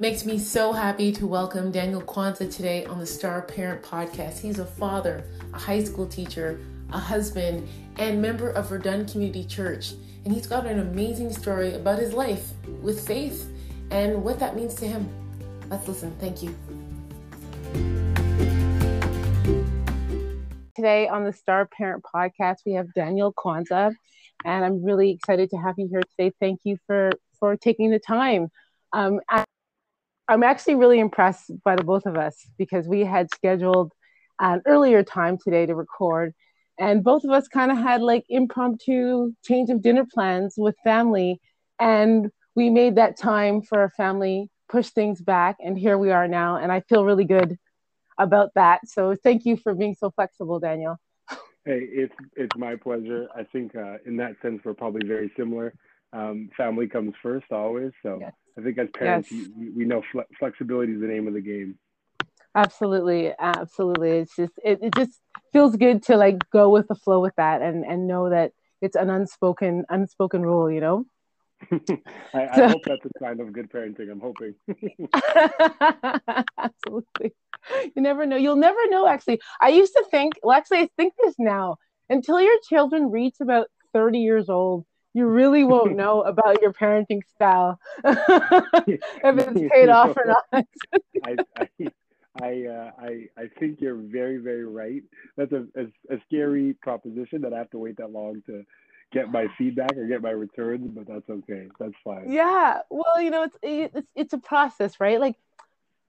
Makes me so happy to welcome Daniel Quansah today on the Star Parent Podcast. He's a father, a high school teacher, a husband, and member of Verdun Community Church. And he's got an amazing story about his life with faith and what that means to him. Let's listen. Thank you. Today on the Star Parent Podcast, we have Daniel Quansah, and I'm really excited to have you here today. Thank you for for taking the time. Um, I, I'm actually really impressed by the both of us because we had scheduled an earlier time today to record, and both of us kind of had like impromptu change of dinner plans with family, and we made that time for our family, push things back, and here we are now, and I feel really good about that. So thank you for being so flexible, Daniel. Hey, it's it's my pleasure. I think uh, in that sense we're probably very similar. Um, family comes first always, so. Yes I think as parents, yes. we, we know fle- flexibility is the name of the game. Absolutely, absolutely. It's just it, it just feels good to like go with the flow with that and and know that it's an unspoken unspoken rule, you know. I, so, I, hope that's a sign of good parenting. I'm hoping. Absolutely. You never know. You'll never know. Actually, I used to think. Well, actually, I think this now. Until your children reach about 30 years old, you really won't know about your parenting style if it's paid off or not. I, I, I, uh, I, I think you're very, very right. That's a, a, a, scary proposition that I have to wait that long to get my feedback or get my returns, but that's okay. That's fine. Yeah. Well, you know, it's, it's, it's a process, right? Like,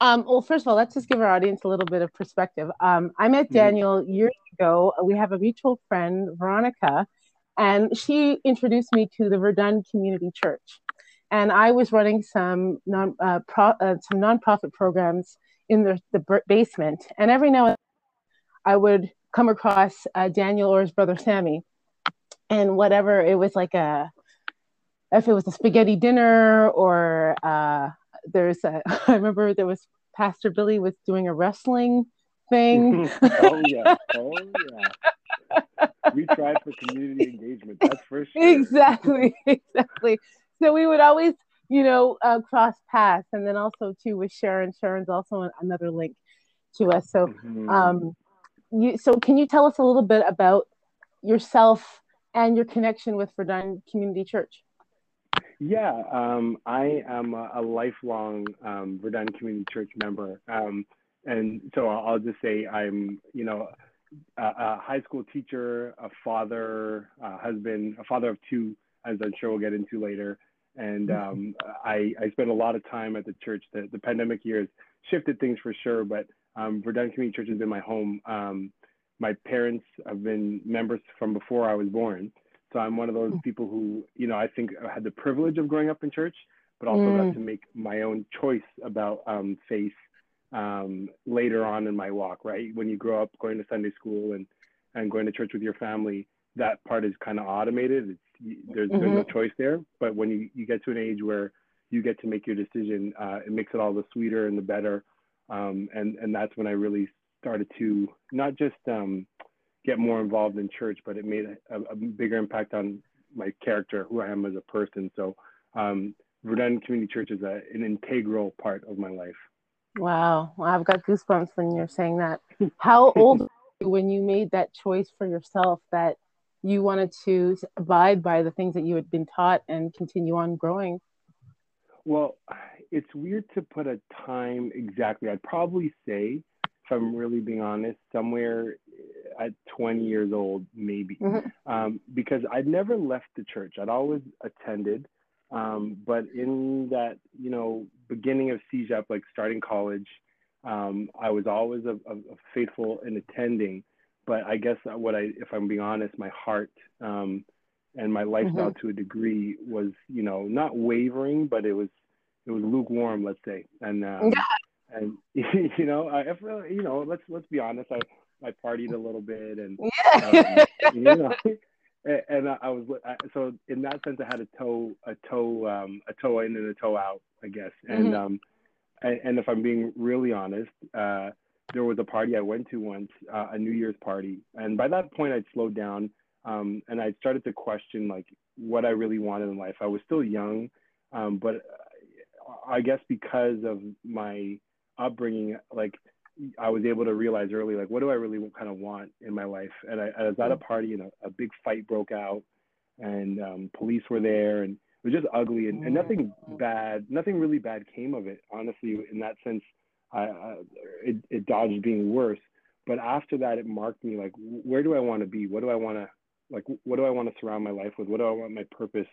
um, well, first of all, let's just give our audience a little bit of perspective. Um, I met mm-hmm. Daniel years ago. We have a mutual friend, Veronica, and she introduced me to the Verdun Community Church. And I was running some non uh, pro, uh, some nonprofit programs in the, the basement. And every now and then I would come across uh, Daniel or his brother Sammy, and whatever it was like a if it was a spaghetti dinner or uh, there's a I remember there was Pastor Billy was doing a wrestling thing. oh yeah, oh yeah. we tried for community engagement. That's for sure. Exactly, exactly. So we would always, you know, uh, cross paths, and then also too with Sharon. Sharon's also another link to us. So, mm-hmm. um, you. So can you tell us a little bit about yourself and your connection with Verdun Community Church? Yeah, um, I am a, a lifelong um, Verdun Community Church member. Um, and so I'll just say I'm, you know, a, a high school teacher, a father, a husband, a father of two, as I'm sure we'll get into later. And mm-hmm. um, I, I spent a lot of time at the church. The, the pandemic years shifted things for sure, but um, Verdun Community Church has been my home. Um, my parents have been members from before I was born. So I'm one of those mm. people who, you know, I think I had the privilege of growing up in church, but also mm. got to make my own choice about um, faith um, later on in my walk, right? When you grow up going to Sunday school and, and going to church with your family, that part is kind of automated. It's, there's, mm-hmm. there's no choice there. But when you, you get to an age where you get to make your decision, uh, it makes it all the sweeter and the better. Um, and, and that's when I really started to not just um, get more involved in church, but it made a, a, bigger impact on my character, who I am as a person. So um, Verdun Community Church is a, an integral part of my life. Wow. well, I've got goosebumps when you're saying that. How old were you when you made that choice for yourself that you wanted to abide by the things that you had been taught and continue on growing? Well, it's weird to put a time exactly. I'd probably say, if I'm really being honest, somewhere at 20 years old, maybe, mm-hmm. um, because I'd never left the church. I'd always attended. Um, but in that, you know, beginning of CEGEP, like starting college, um, I was always a, a, a, faithful in attending. But I guess what I, if I'm being honest, my heart um, and my lifestyle mm-hmm. to a degree was, you know, not wavering, but it was, it was lukewarm, let's say. And, um, yeah. and you know, I, if, you know, let's let's be honest. I I partied a little bit, and yeah. um, you know, and I was so in that sense I had a toe a toe um, a toe in and a toe out I guess. And mm-hmm. um and, and, if I'm being really honest uh, there was a party I went to once uh, a New Year's party. And by that point I'd slowed down um, and I started to question like what I really wanted in life. I was still young um, but I guess because of my upbringing, like I was able to realize early, like, what do I really kind of want in my life? And I, I was at a party and a, a big fight broke out, and um, police were there, and it was just ugly, and, and nothing bad, nothing really bad came of it. Honestly, in that sense, I, I it, it dodged being worse. But after that, it marked me like, where do I want to be? What do I want to like? What do I want to surround my life with? What do I want my purpose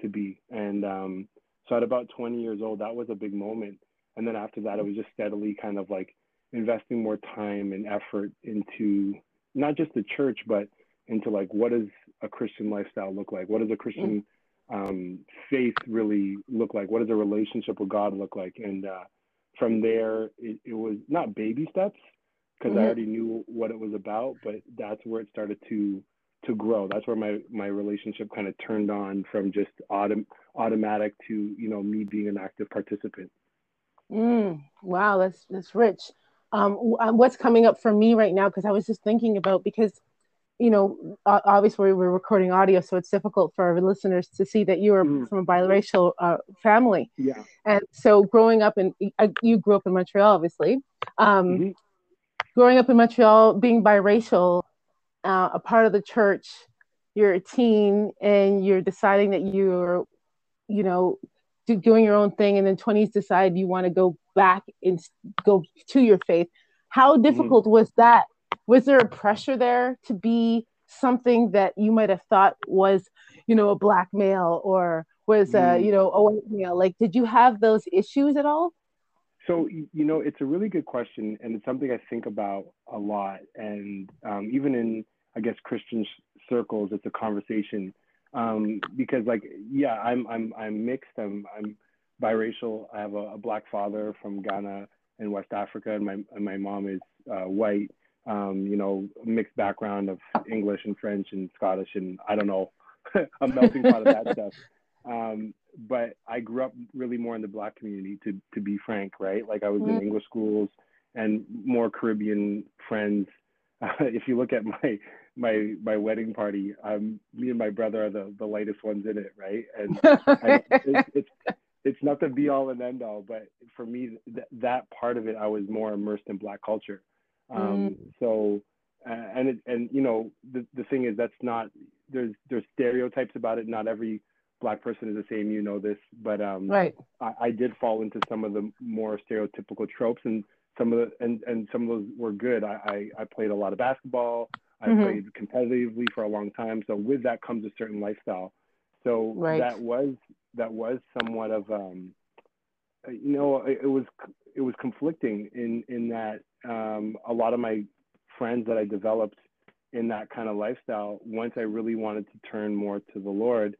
to be? And um, so at about 20 years old, that was a big moment. And then after that, it was just steadily kind of like investing more time and effort into not just the church, but into like what does a Christian lifestyle look like? What does a Christian um, faith really look like? What does a relationship with God look like? And uh, from there, it, it, was not baby steps because mm-hmm. I already knew what it was about, but that's where it started to to grow. That's where my my relationship kind of turned on from just autom- automatic to you know me being an active participant. Mm, wow, that's that's rich. Um, uh, what's coming up for me right now? Because I was just thinking about because, you know, obviously we're recording audio, so it's difficult for our listeners to see that you are mm. from a biracial uh, family. Yeah. And so growing up in, you grew up in Montreal, obviously. Um, mm-hmm. Growing up in Montreal, being biracial, uh, a part of the church, you're a teen, and you're deciding that you're, you know, doing your own thing and then 20s decide you want to go back and go to your faith how mm-hmm. difficult mm-hmm. was that was there a pressure there to be something that you might have thought was you know a black male or was mm. uh, you know a white male like did you have those issues at all so you know it's a really good question and it's something i think about a lot and um, even in i guess christian circles it's a conversation um, because like yeah i'm i'm i'm mixed. I'm i'm biracial. I have a, a black father from ghana and west africa and my and my mom is uh, white. Um, you know mixed background of english and french and scottish and i don't know a melting pot of that stuff. Um, but i grew up really more in the black community to to be frank right? Like i was mm-hmm. in english schools and more caribbean friends. Uh, if you look at my my my wedding party, um, me and my brother are the, the lightest ones in it, right? And, it's, it's it's not the be all and end all, but for me, th- that part of it, I was more immersed in Black culture. Um, mm. So, uh, and it, and you know, the the thing is, that's not there's there's stereotypes about it. Not every black person is the same. You know this, but um, right. I, I did fall into some of the more stereotypical tropes, and some of the and and some of those were good. I I, I played a lot of basketball. I mm-hmm. played competitively for a long time. So with that comes a certain lifestyle. So right. that was that was somewhat of um, you know it, it, was it was conflicting in in that um, a lot of my friends that I developed in that kind of lifestyle once I really wanted to turn more to the Lord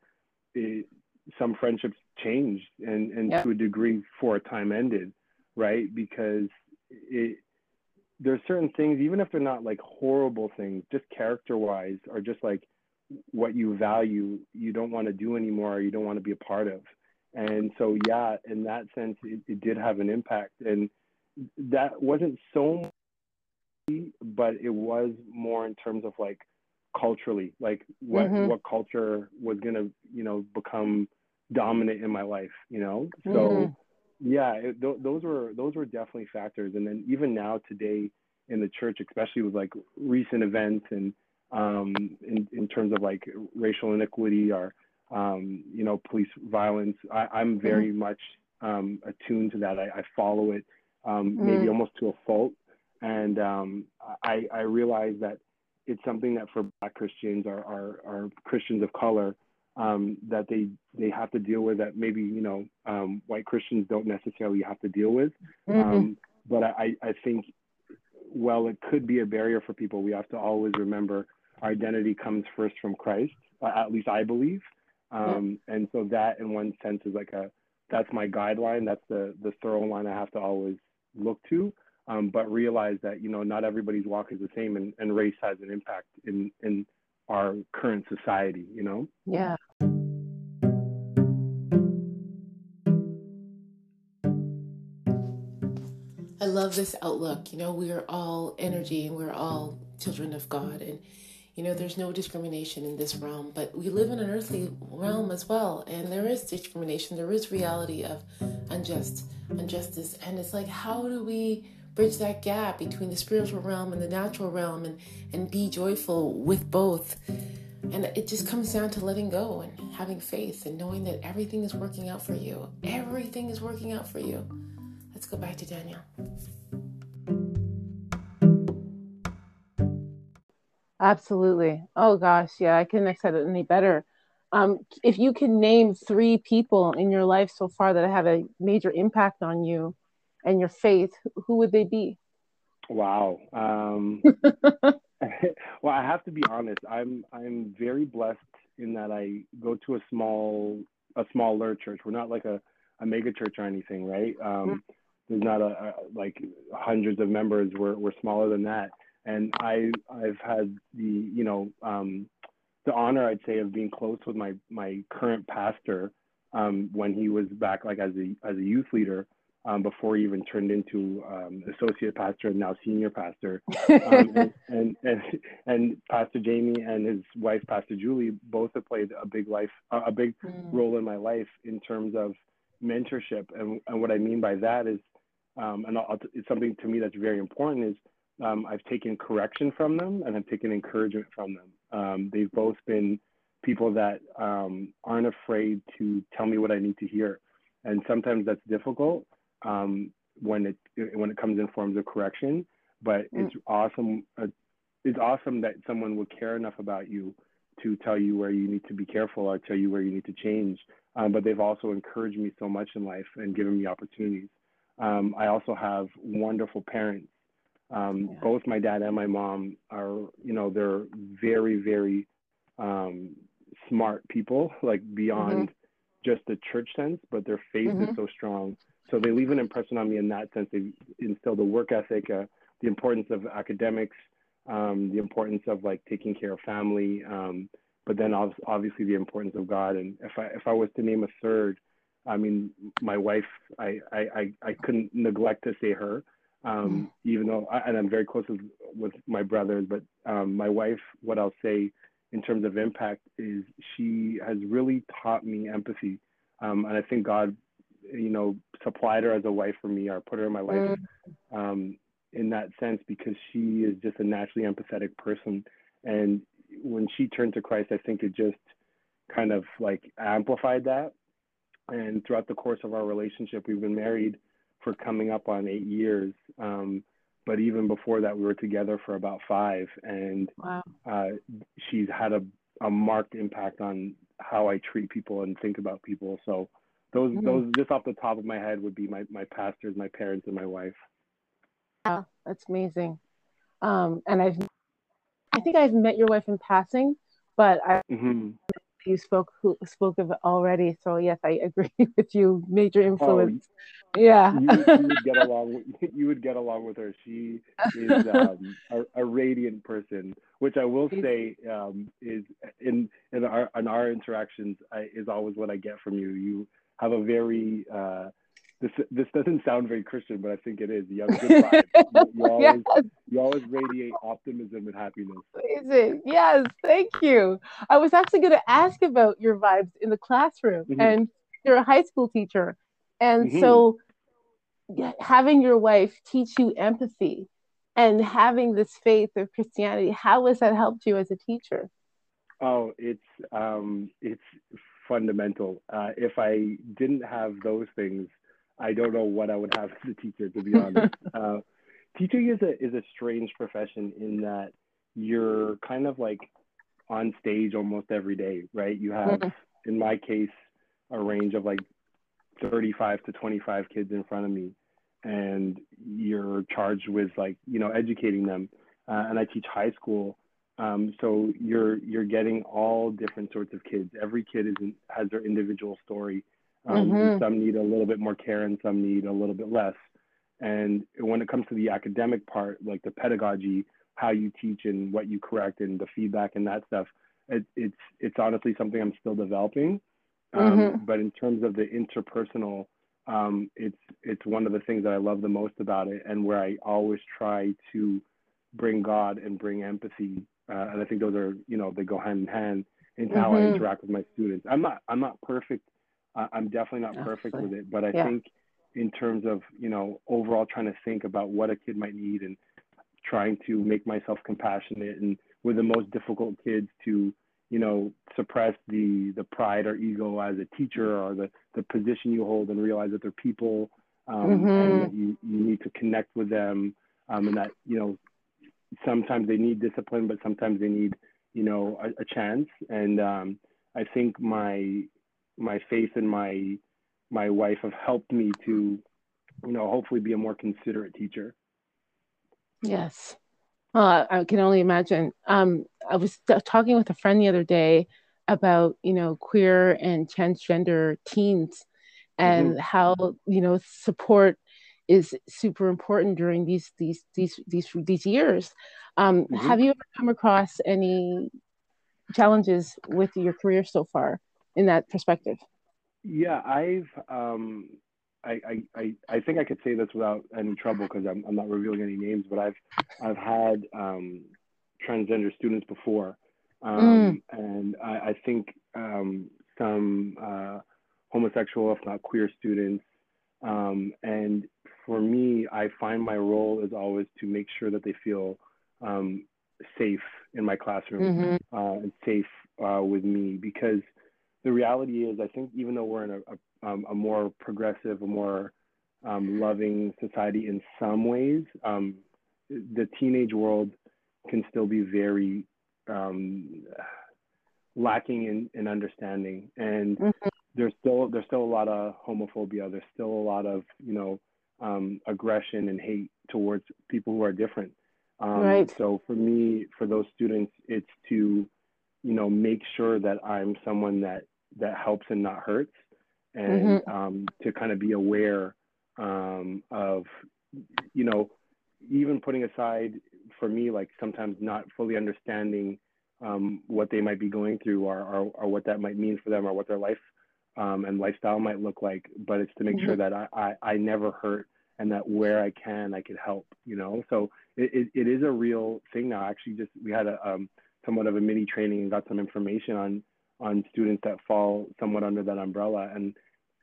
it, some friendships changed and and to a degree for a time ended right because it there's certain things, even if they're not like horrible things, just character wise, or just like what you value, you don't want to do anymore, or you don't want to be a part of. And so, yeah, in that sense, it, it did have an impact. And that wasn't so, but it was more in terms of like culturally, like what mm-hmm. what culture was gonna, you know, become dominant in my life, you know. So mm-hmm yeah it, th- those were those were definitely factors and then even now today in the church especially with like recent events and um, in, in terms of like racial inequity or um, you know police violence I, am mm-hmm. very mm-hmm. much um, attuned to that I, I follow it um, mm-hmm. maybe almost to a fault and um, I, I realize that it's something that for black christians or, or, or christians of color um, that they they have to deal with that maybe you know um, white Christians don't necessarily have to deal with. Mm-hmm. Um, but I, I think well it could be a barrier for people. We have to always remember our identity comes first from Christ. Uh, at least I believe, um, yeah. and so that in one sense is like a that's my guideline. That's the the thorough line I have to always look to. Um, but realize that you know not everybody's walk is the same, and, and race has an impact in in our current society, you know? Yeah. I love this outlook. You know, we are all energy and we're all children of God. And you know, there's no discrimination in this realm, but we live in an earthly realm as well, and there is discrimination. There is reality of unjust injustice, and it's like, how do we bridge that gap between the spiritual realm and the natural realm, and and be joyful with both? And it just comes down to letting go and having faith and knowing that everything is working out for you. Everything is working out for you. Let's go back to Daniel. Absolutely. Oh gosh, yeah, I couldn't have said it any better. Um, if you can name three people in your life so far that have a major impact on you and your faith, who would they be? Wow. Um, well, I have to be honest. I'm I'm very blessed in that I go to a small a smaller church. We're not like a, a mega church or anything, right? Um, mm-hmm. There's not a, a, like hundreds of members. We're we're smaller than that and I I've had the you know um, the honor I'd say of being close with my my current pastor um, when he was back like as a as a youth leader um, before he even turned into um, associate pastor and now senior pastor um, and, and, and Pastor Jamie and his wife Pastor Julie both have played a big life a big mm. role in my life in terms of mentorship and and what I mean by that is um, and I'll, it's something to me that's very important is um, I've taken correction from them and I've taken encouragement from them. Um, they've both been people that um, aren't afraid to tell me what I need to hear. And sometimes that's difficult um, when it when it comes in forms of correction. But mm. it's awesome. Uh, it's awesome that someone would care enough about you to tell you where you need to be careful or tell you where you need to change. Um, but they've also encouraged me so much in life and given me opportunities. Um, I also have wonderful parents um, yeah. Both my dad and my mom are, you know, they're very, very um, smart people, like beyond mm-hmm. just the church sense, but their faith mm-hmm. is so strong. So they leave an impression on me in that sense. They instill the work ethic, uh, the importance of academics, um, the importance of like taking care of family, um, but then obviously the importance of God. And if I if I was to name a third, I mean, my wife, I I I, couldn't neglect to say her um, mm. even though, I, and I'm very close with, with my brothers, but um, my wife, what I'll say in terms of impact is she has really taught me empathy. Um, and I think God, you know, supplied her as a wife for me or put her in my life mm. um, in that sense because she is just a naturally empathetic person. And when she turned to Christ, I think it just kind of like amplified that. And throughout the course of our relationship, we've been married for coming up on eight years. Um, but even before that, we were together for about five, and wow. uh, she's had a, a marked impact on how I treat people and think about people. So those mm-hmm. those just off the top of my head would be my my pastors, my parents, and my wife. Wow, that's amazing. Um, and I've I think I've met your wife in passing, but I mm-hmm you spoke who spoke of it already. So yes, I agree with you. Major oh, influence. Oh, yeah. you, you, would get along. With, you would get along with her. She is um, a, a, radiant person, which I will say um, is in in our in our interactions I, is always what I get from you. You have a very uh, this this doesn't sound very Christian, but I think it is. You have good vibes. You, always yes. you always radiate optimism and happiness. Amazing. Yes, thank you. I was actually going to ask about your vibes in the classroom, mm-hmm. and you're a high school teacher, and mm-hmm. so having your wife teach you empathy and having this faith of Christianity, how has that helped you as a teacher? Oh, it's um, it's fundamental. Uh, if I didn't have those things, I don't know what I would have as a teacher, to be honest. uh, teaching is a is a strange profession in that you're kind of like on stage almost every day, right? You have, in my case, a range of like 35 to 25 kids in front of me, and you're charged with like you know educating them. Uh, and I teach high school, um, so you're you're getting all different sorts of kids. Every kid is in, has their individual story, um, mm-hmm. some need a little bit more care and some need a little bit less. And when it comes to the academic part, like the pedagogy, how you teach and what you correct and the feedback and that stuff, it, it's it's honestly something I'm still developing. Um, mm-hmm. But in terms of the interpersonal, um, it's it's one of the things that I love the most about it, and where I always try to bring God and bring empathy uh, and I think those are you know they go hand in hand into mm-hmm. how I mm-hmm. interact with my students. I'm not I'm not perfect. Uh, I'm definitely not perfect with it, but I yeah. think in terms of you know overall trying to think about what a kid might need and trying to make myself compassionate and with the most difficult kids to you know suppress the the pride or ego as a teacher or the the position you hold and realize that they're people um, mm-hmm. and that you, you need to connect with them um, and that you know sometimes they need discipline but sometimes they need you know a, a chance. And um, i think my my faith and my my wife have helped me to you know hopefully be a more considerate teacher. Yes. Well i can only imagine. Um, i was talking with a friend the other day about you know queer and transgender teens and mm-hmm. how you know support is super important during these these these these these years. Um, mm-hmm. Have you ever come across any challenges with your career so far in that perspective? Yeah, I've um, I, I, I think I could say this without any trouble because I'm, I'm not revealing any names, but I've I've had um, transgender students before, um, mm. and I, I think um, some uh, homosexual, if not queer students, um, and for me, I find my role is always to make sure that they feel um, safe in my classroom mm-hmm. uh, and safe uh, with me because the reality is, I think even though we're in a, a, um, a more progressive, a more um, loving society in some ways, um, the teenage world can still be very um, lacking in, in understanding. And mm-hmm. there's still there's still a lot of homophobia. There's still a lot of you know um, aggression and hate towards people who are different. Um, right. So for me, for those students, it's to, you know, make sure that I'm someone that that helps and not hurts, and mm-hmm. um, to kind of be aware um, of, you know, even putting aside for me like sometimes not fully understanding um, what they might be going through or, or, or what that might mean for them or what their life um, and lifestyle might look like, but it's to make mm-hmm. sure that I, I, I never hurt and that where I can, I could help, you know? So it, it, it is a real thing now. Actually, just we had a um, somewhat of a mini training and got some information on on students that fall somewhat under that umbrella. And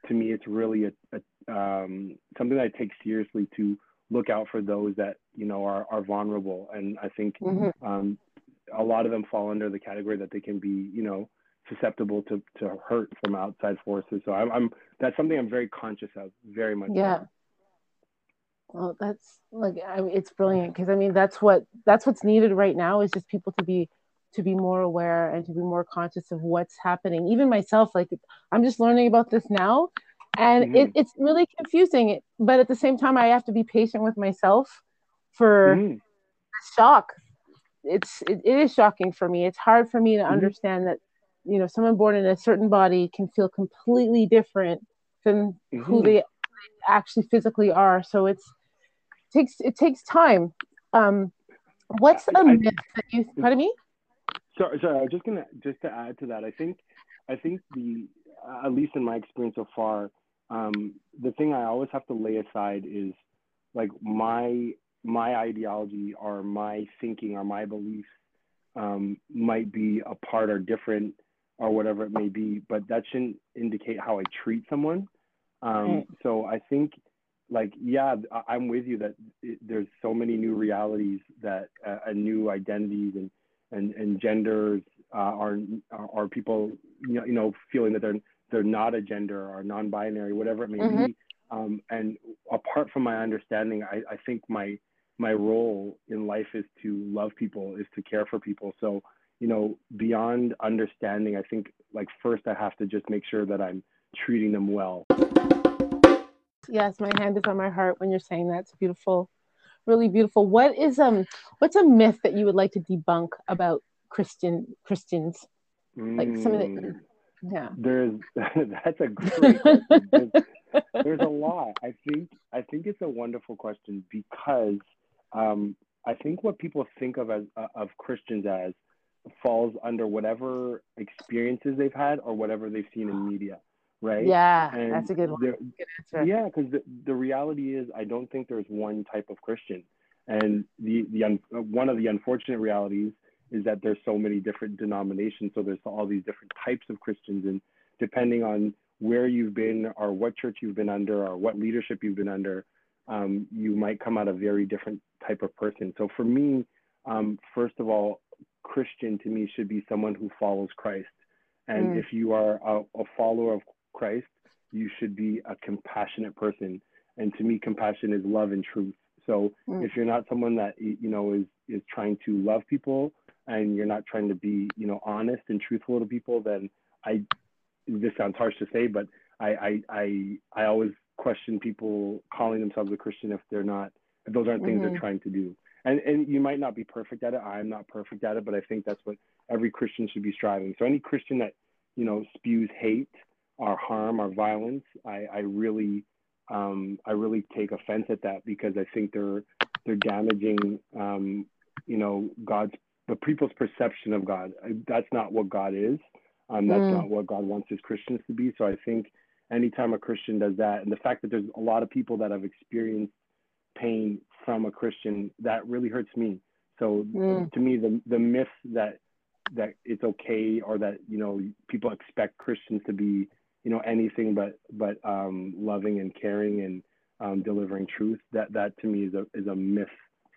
to me, it's really a, a um, something that I take seriously to look out for those that you know are, are vulnerable. And I think mm-hmm. um, a lot of them fall under the category that they can be, you know, susceptible to, to hurt from outside forces. So I'm, I'm that's something I'm very conscious of, very much. Yeah. Well, that's like I mean, it's brilliant because I mean that's what that's what's needed right now is just people to be to be more aware and to be more conscious of what's happening. Even myself, like I'm just learning about this now, and mm-hmm. it, it's really confusing. But at the same time, I have to be patient with myself for mm-hmm. shock. It's it, it is shocking for me. It's hard for me to mm-hmm. understand that you know someone born in a certain body can feel completely different than who mm-hmm. they actually physically are. So it's it takes it takes time. Um, what's a I, myth that you? Pardon me. Sorry, sorry. I was just gonna just to add to that. I think I think the at least in my experience so far, um, the thing I always have to lay aside is like my my ideology or my thinking or my beliefs um, might be a part or different or whatever it may be, but that shouldn't indicate how I treat someone. Um, right. So I think, like, yeah, I'm with you that it, there's so many new realities that uh, and new identities and and and genders uh, are are people you know, you know feeling that they're they're not a gender or non-binary, whatever it may mm-hmm. be. Um, and apart from my understanding, I, I think my my role in life is to love people, is to care for people. So you know, beyond understanding, I think like first I have to just make sure that I'm treating them well. Yes, my hand is on my heart when you're saying that. It's beautiful, really beautiful. What is um, what's a myth that you would like to debunk about Christian Christians? Like some of the, mm. yeah. There's that's a great question. There's, there's a lot. I think I think it's a wonderful question because um, I think what people think of as uh, of Christians as falls under whatever experiences they've had or whatever they've seen in media, right? Yeah, and that's a good one. Good answer. Yeah, because the, the reality is, I don't think there's one type of Christian, and the the un, one of the unfortunate realities is that there's so many different denominations. So there's all these different types of Christians, and depending on where you've been or what church you've been under or what leadership you've been under, um, you might come out a very different type of person. So for me, um, first of all, Christian to me should be someone who follows Christ. And mm. if you are a, a follower of Christ, you should be a compassionate person. And to me, compassion is love and truth. So mm. if you're not someone that you know is is trying to love people and you're not trying to be you know honest and truthful to people, then I this sounds harsh to say, but I I I, I always question people calling themselves a Christian if they're not if those aren't things mm-hmm. they're trying to do. And and you might not be perfect at it. I'm not perfect at it, but I think that's what every Christian should be striving. So any Christian that you know spews hate or harm or violence, I, I really um, I really take offense at that because I think they're they're damaging um, you know God's the people's perception of God. That's not what God is. Um, that's mm. not what God wants His Christians to be. So I think anytime a Christian does that, and the fact that there's a lot of people that have experienced pain from a Christian, that really hurts me. So mm. to me, the the myth that that it's okay or that you know people expect Christians to be you know anything but but um, loving and caring and um, delivering truth that that to me is a is a myth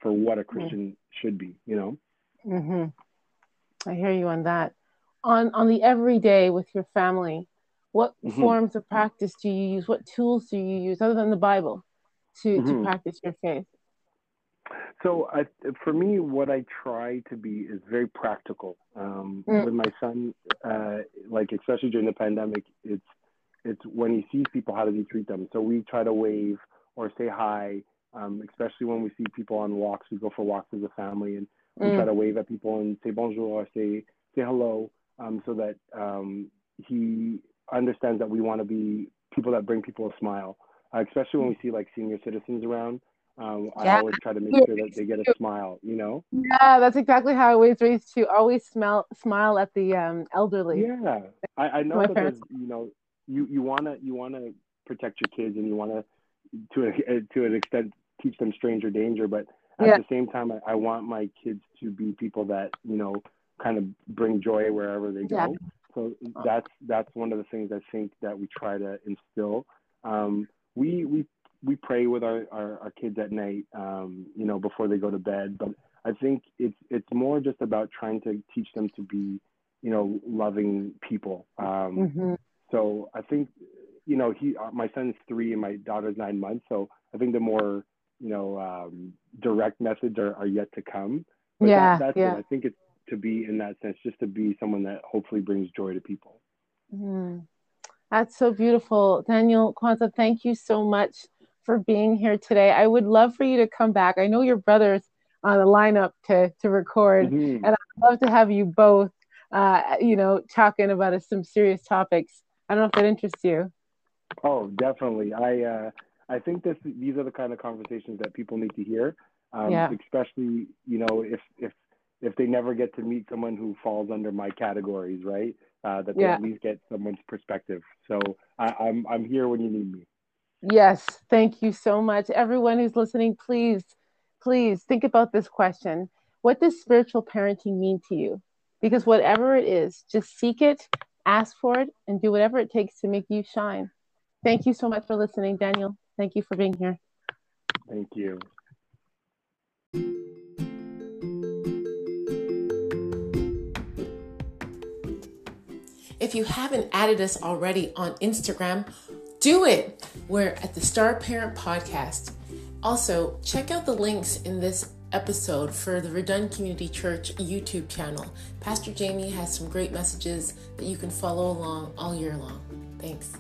for what a mm. Christian mm. should be. You know. Mm-hmm. I hear you on that. On on the everyday with your family, what mm-hmm. forms of practice do you use? What tools do you use other than the Bible to mm-hmm. to practice your faith? So I, for me, what I try to be is very practical. Um, mm. With my son, uh, like especially during the pandemic, it's it's when he sees people, how does he treat them? So we try to wave or say hi, um, especially when we see people on walks. We go for walks as a family, and we mm. try to wave at people and say bonjour or say say hello, um, so that um, he understands that we want to be people that bring people a smile, uh, especially when we see like senior citizens around. Um, yeah. I always try to make sure that they get a smile, you know? Yeah, that's exactly how I was raised to always smile smile at the um, elderly. Yeah. I, I know that there's, you know, you, you wanna you wanna protect your kids and you wanna to a, to an extent teach them stranger danger, but at yeah. the same time I, I, want my kids to be people that, you know, kind of bring joy wherever they go. Yeah. So that's that's one of the things I think that we try to instill. Um, we we we pray with our, our, our kids at night, um, you know, before they go to bed. But I think it's it's more just about trying to teach them to be, you know, loving people. Um, mm-hmm. So I think, you know, he uh, my son's three and my daughter's nine months. So I think the more you know um, direct methods are, are yet to come. But yeah, that, that's yeah. It. I think it's to be in that sense, just to be someone that hopefully brings joy to people. Mm. That's so beautiful. Daniel Quansah, thank you so much for being here today. I would love for you to come back. I know your brother's on the lineup to, to record, mm-hmm. and I'd love to have you both, uh, you know, talking about some serious topics. I don't know if that interests you. Oh, definitely. I uh, I think this these are the kind of conversations that people need to hear, um, yeah. especially you know if if if they never get to meet someone who falls under my categories, right? Uh, that they yeah. at least get someone's perspective. So I, I'm I'm here when you need me. Yes, thank you so much. Everyone who's listening, please, please think about this question. What does spiritual parenting mean to you? Because whatever it is, just seek it, ask for it, and do whatever it takes to make you shine. Thank you so much for listening, Daniel. Thank you for being here. Thank you. If you haven't added us already on Instagram, do it. We're at the Star Parent Podcast. Also, check out the links in this episode for the Verdun Community Church YouTube channel. Pastor Jamie has some great messages that you can follow along all year long. Thanks.